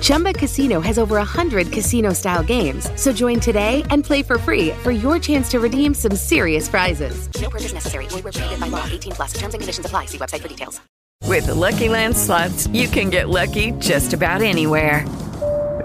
Chumba Casino has over 100 casino style games. So join today and play for free for your chance to redeem some serious prizes. No purchase necessary. Void prohibited by law. 18 plus. Terms and conditions apply. See website for details. With the Lucky Land slots, you can get lucky just about anywhere.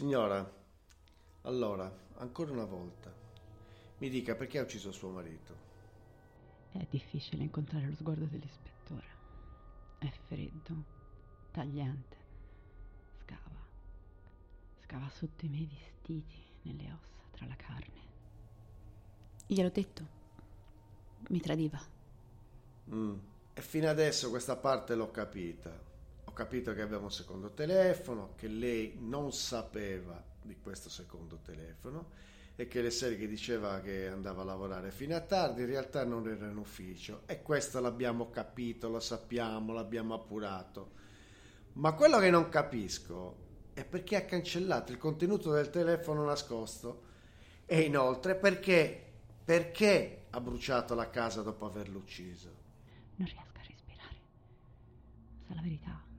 Signora, allora, ancora una volta, mi dica perché ha ucciso suo marito. È difficile incontrare lo sguardo dell'ispettore. È freddo, tagliente. Scava. Scava sotto i miei vestiti, nelle ossa, tra la carne. Gliel'ho detto. Mi tradiva. Mm. E fino adesso questa parte l'ho capita. Ho capito che abbiamo un secondo telefono, che lei non sapeva di questo secondo telefono e che le serie che diceva che andava a lavorare fino a tardi in realtà non era in ufficio. E questo l'abbiamo capito, lo sappiamo, l'abbiamo appurato. Ma quello che non capisco è perché ha cancellato il contenuto del telefono nascosto e inoltre perché, perché ha bruciato la casa dopo averlo ucciso. Non riesco a respirare. Sa la verità?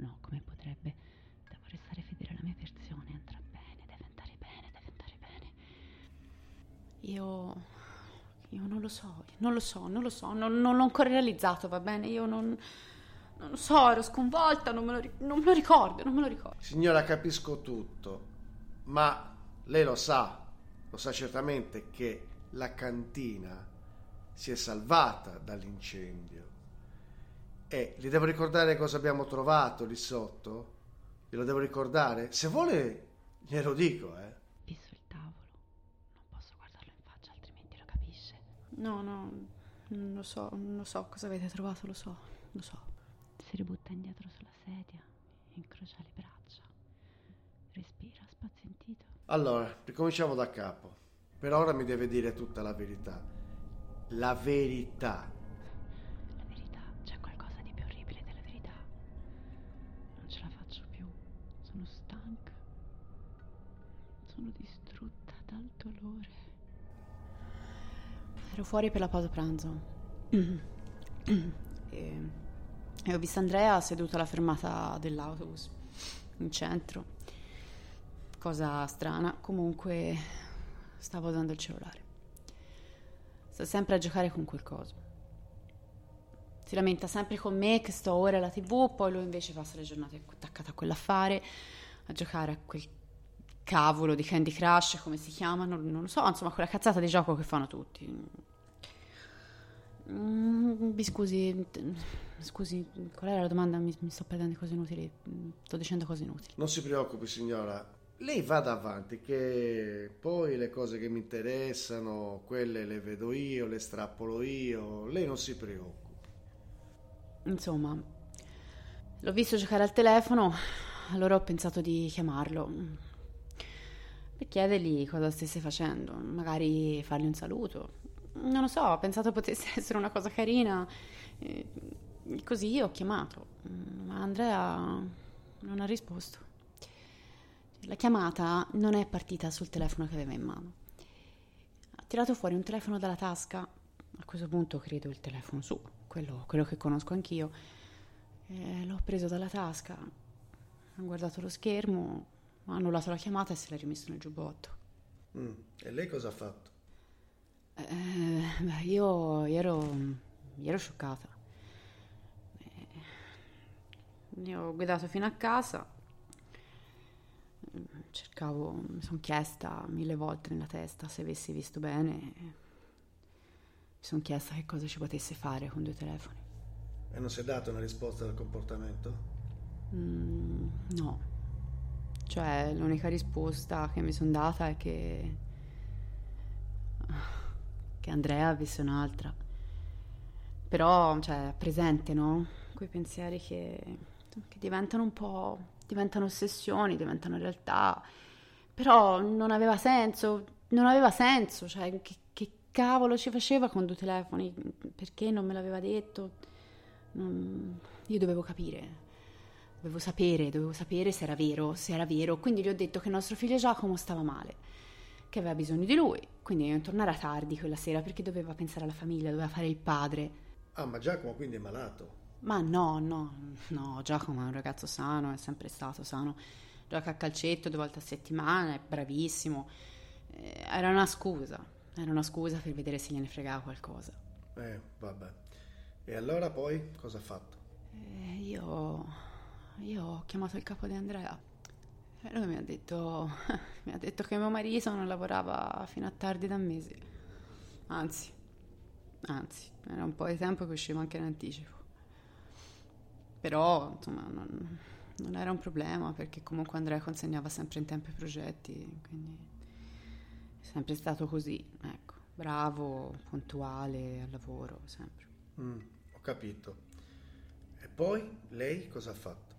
No, come potrebbe? Devo restare fedele alla mia versione. Andrà bene, deve andare bene, deve andare bene. Io. Io non lo so, non lo so, non lo so, non, non l'ho ancora realizzato, va bene? Io non. Non lo so, ero sconvolta, non me, lo, non me lo ricordo, non me lo ricordo. Signora, capisco tutto, ma lei lo sa, lo sa certamente che la cantina si è salvata dall'incendio. E gli devo ricordare cosa abbiamo trovato lì sotto? Glielo devo ricordare? Se vuole, glielo dico, eh. Fisso il tavolo. Non posso guardarlo in faccia, altrimenti lo capisce. No, no, non lo so, non lo so cosa avete trovato, lo so, lo so. Si ributta indietro sulla sedia, incrocia le braccia, respira spazientito. Allora, ricominciamo da capo. Per ora mi deve dire tutta la verità. La verità. La verità, c'è qualcosa di più orribile della verità. Non ce la faccio più, sono stanca. Sono distrutta dal dolore. Ero fuori per la pausa pranzo. e, e ho visto Andrea seduto alla fermata dell'autobus in centro. Cosa strana, comunque stavo usando il cellulare. Sta sempre a giocare con quel coso. Si lamenta sempre con me che sto ora alla tv, poi lui invece passa le giornate attaccato a quell'affare, a giocare a quel cavolo di Candy Crush, come si chiama, non, lo so, insomma quella cazzata di gioco che fanno tutti. Mm, mi scusi, scusi, qual era la domanda? Mi, mi sto perdendo cose inutili, sto dicendo cose inutili. Non si preoccupi, signora. Lei vada avanti, che poi le cose che mi interessano, quelle le vedo io, le strappolo io. Lei non si preoccupi. Insomma, l'ho visto giocare al telefono, allora ho pensato di chiamarlo. Per chiedergli cosa stesse facendo, magari fargli un saluto. Non lo so, ho pensato potesse essere una cosa carina. eh, Così ho chiamato. Ma Andrea non ha risposto. La chiamata non è partita sul telefono che aveva in mano. Ha tirato fuori un telefono dalla tasca, a questo punto credo il telefono su, quello, quello che conosco anch'io. E l'ho preso dalla tasca, ho guardato lo schermo, ha annullato la chiamata e se l'ha rimesso nel giubbotto. Mm. E lei cosa ha fatto? Eh, beh, io, ero, ero scioccata. Eh, io ho guidato fino a casa, cercavo, mi sono chiesta mille volte nella testa se avessi visto bene, mi sono chiesta che cosa ci potesse fare con due telefoni. E non si è data una risposta del comportamento? Mm, no. Cioè, l'unica risposta che mi sono data è che che Andrea avesse un'altra. Però, cioè, presente, no? Quei pensieri che, che diventano un po'... diventano ossessioni, diventano realtà. Però non aveva senso, non aveva senso, cioè, che, che cavolo ci faceva con due telefoni? Perché non me l'aveva detto? Non... Io dovevo capire. Dovevo sapere, dovevo sapere se era vero, se era vero. Quindi gli ho detto che il nostro figlio Giacomo stava male che aveva bisogno di lui, quindi tornare tardi quella sera perché doveva pensare alla famiglia, doveva fare il padre. Ah, ma Giacomo quindi è malato? Ma no, no, no, Giacomo è un ragazzo sano, è sempre stato sano. Gioca a calcetto due volte a settimana, è bravissimo. Eh, era una scusa, era una scusa per vedere se gliene fregava qualcosa. Eh, vabbè. E allora poi cosa ha fatto? Eh, io, io ho chiamato il capo di Andrea e lui mi ha detto, mi ha detto che mio marito non lavorava fino a tardi da mesi. Anzi, anzi, era un po' di tempo che usciva anche in anticipo. Però, insomma, non, non era un problema perché comunque Andrea consegnava sempre in tempo i progetti, quindi è sempre stato così, ecco, bravo, puntuale al lavoro, sempre. Mm, ho capito. E poi lei cosa ha fatto?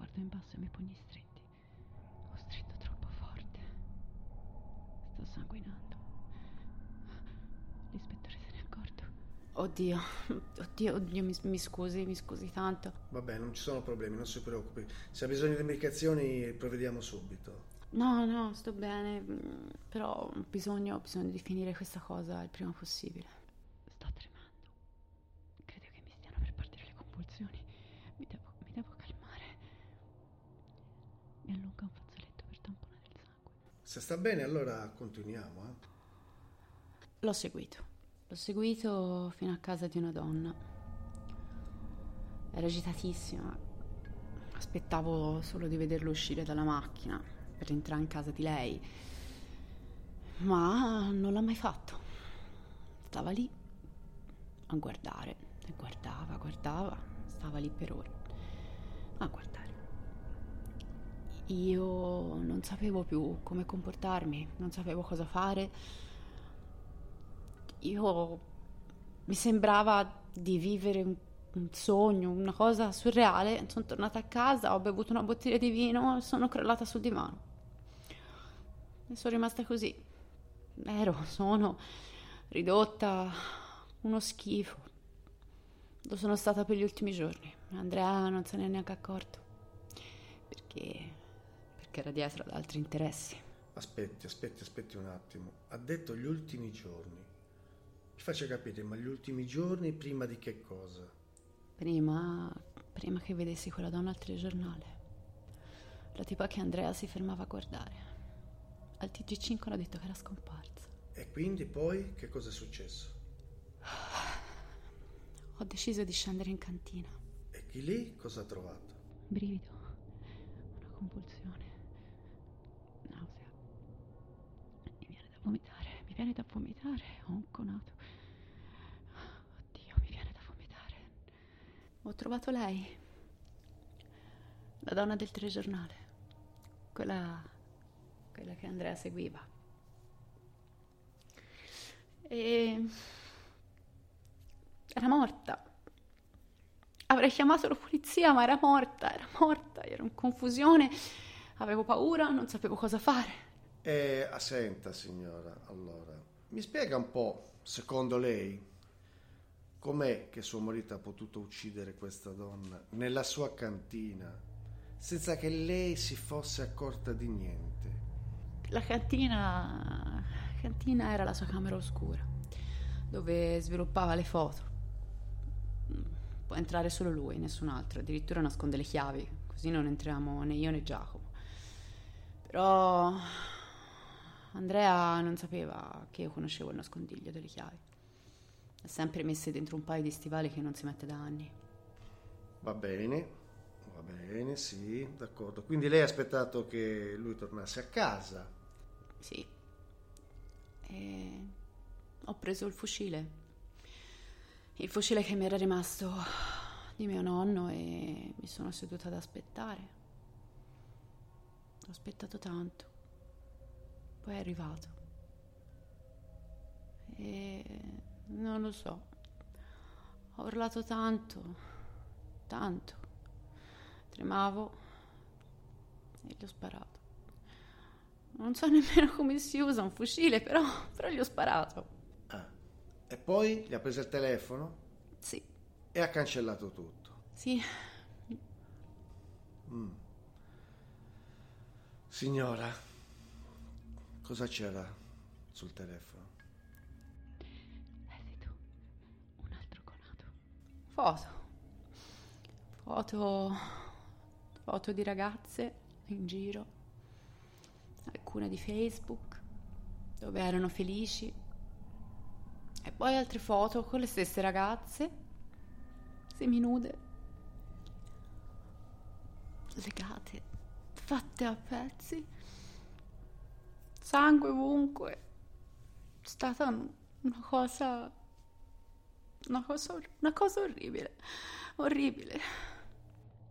Guardo in basso e i miei pugni stretti. Ho stretto troppo forte. Sto sanguinando. L'ispettore se ne è accorto. Oddio, oddio, oddio, mi, mi, scusi, mi scusi tanto. Vabbè, non ci sono problemi, non si preoccupi. Se ha bisogno di medicazioni provvediamo subito. No, no, sto bene, però ho bisogno, ho bisogno di finire questa cosa il prima possibile. Sto tremando. Credo che mi stiano per partire le convulsioni. Mi devo mi allunga un fazzoletto per tamponare il sangue. Se sta bene, allora continuiamo. Eh? L'ho seguito. L'ho seguito fino a casa di una donna. Era agitatissima. Aspettavo solo di vederlo uscire dalla macchina per entrare in casa di lei. Ma non l'ha mai fatto. Stava lì a guardare. Guardava, guardava. Stava lì per ore. A guardare io non sapevo più come comportarmi, non sapevo cosa fare. Io mi sembrava di vivere un, un sogno, una cosa surreale. Sono tornata a casa, ho bevuto una bottiglia di vino e sono crollata sul divano. E sono rimasta così. Ero, sono ridotta, uno schifo. Lo sono stata per gli ultimi giorni. Andrea non se ne è neanche accorto. Perché che era dietro ad altri interessi. Aspetti, aspetti, aspetti un attimo. Ha detto gli ultimi giorni. Mi faccia capire, ma gli ultimi giorni prima di che cosa? Prima, prima che vedessi quella donna al telegiornale. La tipa che Andrea si fermava a guardare. Al TG5 ha detto che era scomparsa. E quindi poi che cosa è successo? Ho deciso di scendere in cantina. E chi lì cosa ha trovato? Brivido, una compulsione. Vomitare, mi viene da vomitare, ho un conato. Oddio, mi viene da vomitare. Ho trovato lei, la donna del telegiornale, quella, quella che Andrea seguiva. E era morta. Avrei chiamato la polizia, ma era morta, era morta, ero in confusione, avevo paura, non sapevo cosa fare. E ah, senta signora, allora, mi spiega un po', secondo lei, com'è che suo marito ha potuto uccidere questa donna nella sua cantina senza che lei si fosse accorta di niente. La cantina, cantina era la sua camera oscura, dove sviluppava le foto. Può entrare solo lui, nessun altro, addirittura nasconde le chiavi, così non entriamo né io né Giacomo. Però Andrea non sapeva che io conoscevo il nascondiglio delle chiavi. Ha sempre messe dentro un paio di stivali che non si mette da anni. Va bene, va bene, sì, d'accordo. Quindi lei ha aspettato che lui tornasse a casa? Sì. E ho preso il fucile. Il fucile che mi era rimasto di mio nonno e mi sono seduta ad aspettare. Ho aspettato tanto. Poi è arrivato. E non lo so. Ho urlato tanto, tanto. Tremavo e gli ho sparato. Non so nemmeno come si usa un fucile, però, però gli ho sparato. Ah. E poi gli ha preso il telefono? Sì. E ha cancellato tutto? Sì. Mm. Signora, cosa c'era sul telefono? Esito, un altro conato. Foto. Foto. Foto di ragazze in giro. Alcune di Facebook, dove erano felici. E poi altre foto con le stesse ragazze, seminude, legate, fatte a pezzi, sangue ovunque. È stata una cosa. Una cosa, una cosa orribile. Orribile.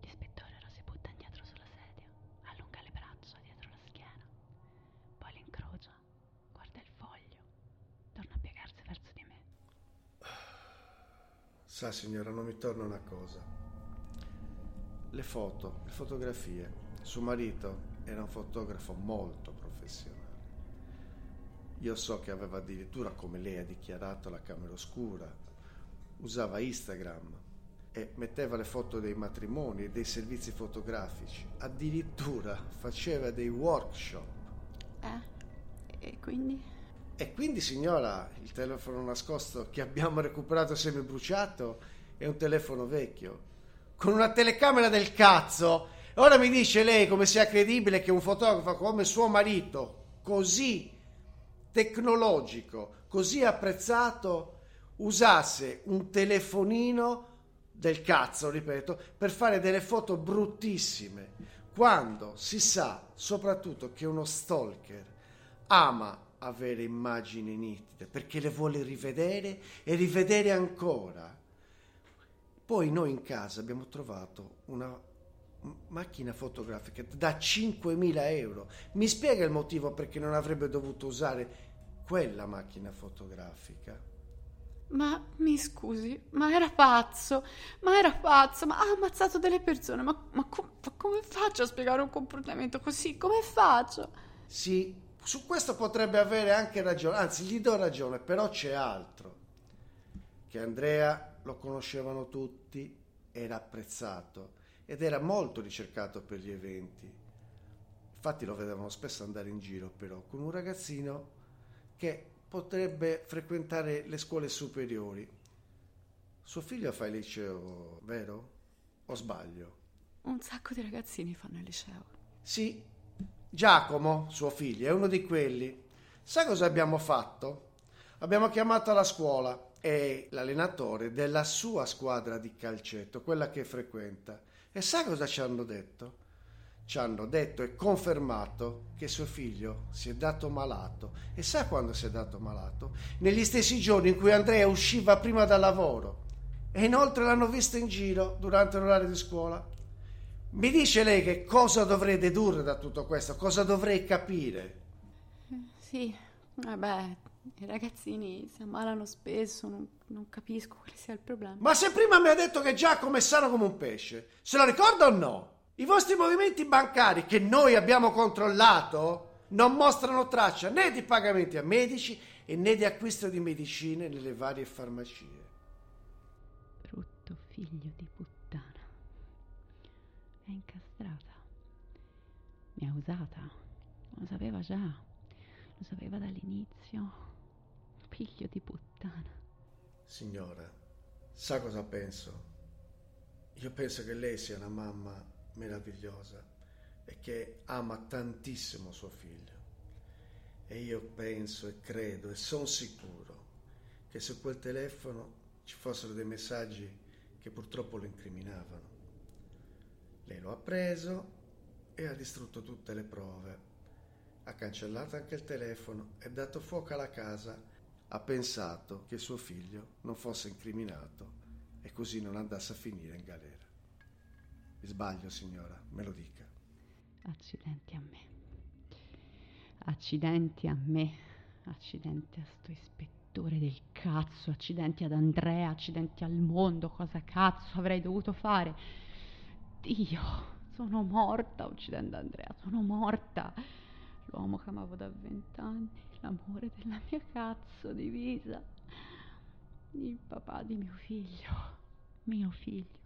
L'ispettore ora si butta indietro sulla sedia, allunga le braccia dietro la schiena, poi le incrocia, guarda il foglio, torna a piegarsi verso di me. Sa signora, non mi torna una cosa. Le foto, le fotografie. Suo marito era un fotografo molto professionale. Io so che aveva addirittura, come lei ha dichiarato, la camera oscura. Usava Instagram e metteva le foto dei matrimoni e dei servizi fotografici. Addirittura faceva dei workshop. Eh? E quindi? E quindi, signora, il telefono nascosto che abbiamo recuperato semi bruciato è un telefono vecchio. Con una telecamera del cazzo. Ora mi dice lei come sia credibile che un fotografo come suo marito, così tecnologico, così apprezzato, usasse un telefonino del cazzo, ripeto, per fare delle foto bruttissime, quando si sa soprattutto che uno stalker ama avere immagini nitide perché le vuole rivedere e rivedere ancora. Poi noi in casa abbiamo trovato una macchina fotografica da 5.000 euro. Mi spiega il motivo perché non avrebbe dovuto usare quella macchina fotografica? Ma mi scusi, ma era pazzo, ma era pazzo, ma ha ammazzato delle persone, ma, ma, com- ma come faccio a spiegare un comportamento così? Come faccio? Sì, su questo potrebbe avere anche ragione, anzi gli do ragione, però c'è altro. Che Andrea lo conoscevano tutti, era apprezzato ed era molto ricercato per gli eventi. Infatti lo vedevano spesso andare in giro però con un ragazzino che potrebbe frequentare le scuole superiori. Suo figlio fa il liceo, vero? O sbaglio? Un sacco di ragazzini fanno il liceo. Sì, Giacomo, suo figlio, è uno di quelli. Sa cosa abbiamo fatto? Abbiamo chiamato la scuola e l'allenatore della sua squadra di calcetto, quella che frequenta. E sa cosa ci hanno detto? Ci hanno detto e confermato che suo figlio si è dato malato. E sa quando si è dato malato? Negli stessi giorni in cui Andrea usciva prima dal lavoro. E inoltre l'hanno visto in giro durante l'orario di scuola. Mi dice lei che cosa dovrei dedurre da tutto questo? Cosa dovrei capire? Sì, vabbè, i ragazzini si ammalano spesso, non, non, capisco quale sia il problema. Ma se prima mi ha detto che Giacomo è sano come un pesce, se lo ricorda o no? I vostri movimenti bancari che noi abbiamo controllato non mostrano traccia né di pagamenti a medici e né di acquisto di medicine nelle varie farmacie. Brutto figlio di puttana. È incastrata. Mi ha usata. Lo sapeva già. Lo sapeva dall'inizio. Figlio di puttana. Signora, sa cosa penso? Io penso che lei sia una mamma meravigliosa e che ama tantissimo suo figlio. E io penso e credo e sono sicuro che su quel telefono ci fossero dei messaggi che purtroppo lo incriminavano. Lei lo ha preso e ha distrutto tutte le prove. Ha cancellato anche il telefono e dato fuoco alla casa. Ha pensato che suo figlio non fosse incriminato e così non andasse a finire in galera. Mi sbaglio, signora, me lo dica. Accidenti a me. Accidenti a me. Accidenti a sto ispettore del cazzo. Accidenti ad Andrea. Accidenti al mondo. Cosa cazzo avrei dovuto fare? Dio. Sono morta uccidendo Andrea, sono morta. L'uomo che amavo da vent'anni, l'amore della mia cazzo di vita, il papà di mio figlio, mio figlio,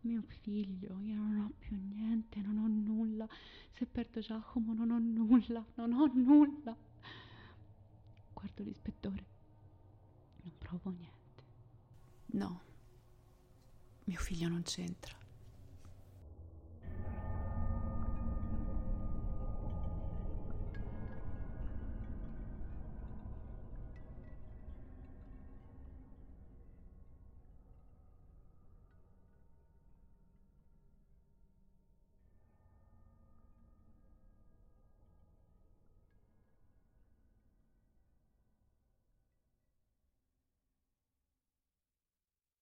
mio figlio. Io non ho più niente, non ho nulla. Se perdo Giacomo non ho nulla, non ho nulla. Guardo l'ispettore, non provo niente. No, mio figlio non c'entra.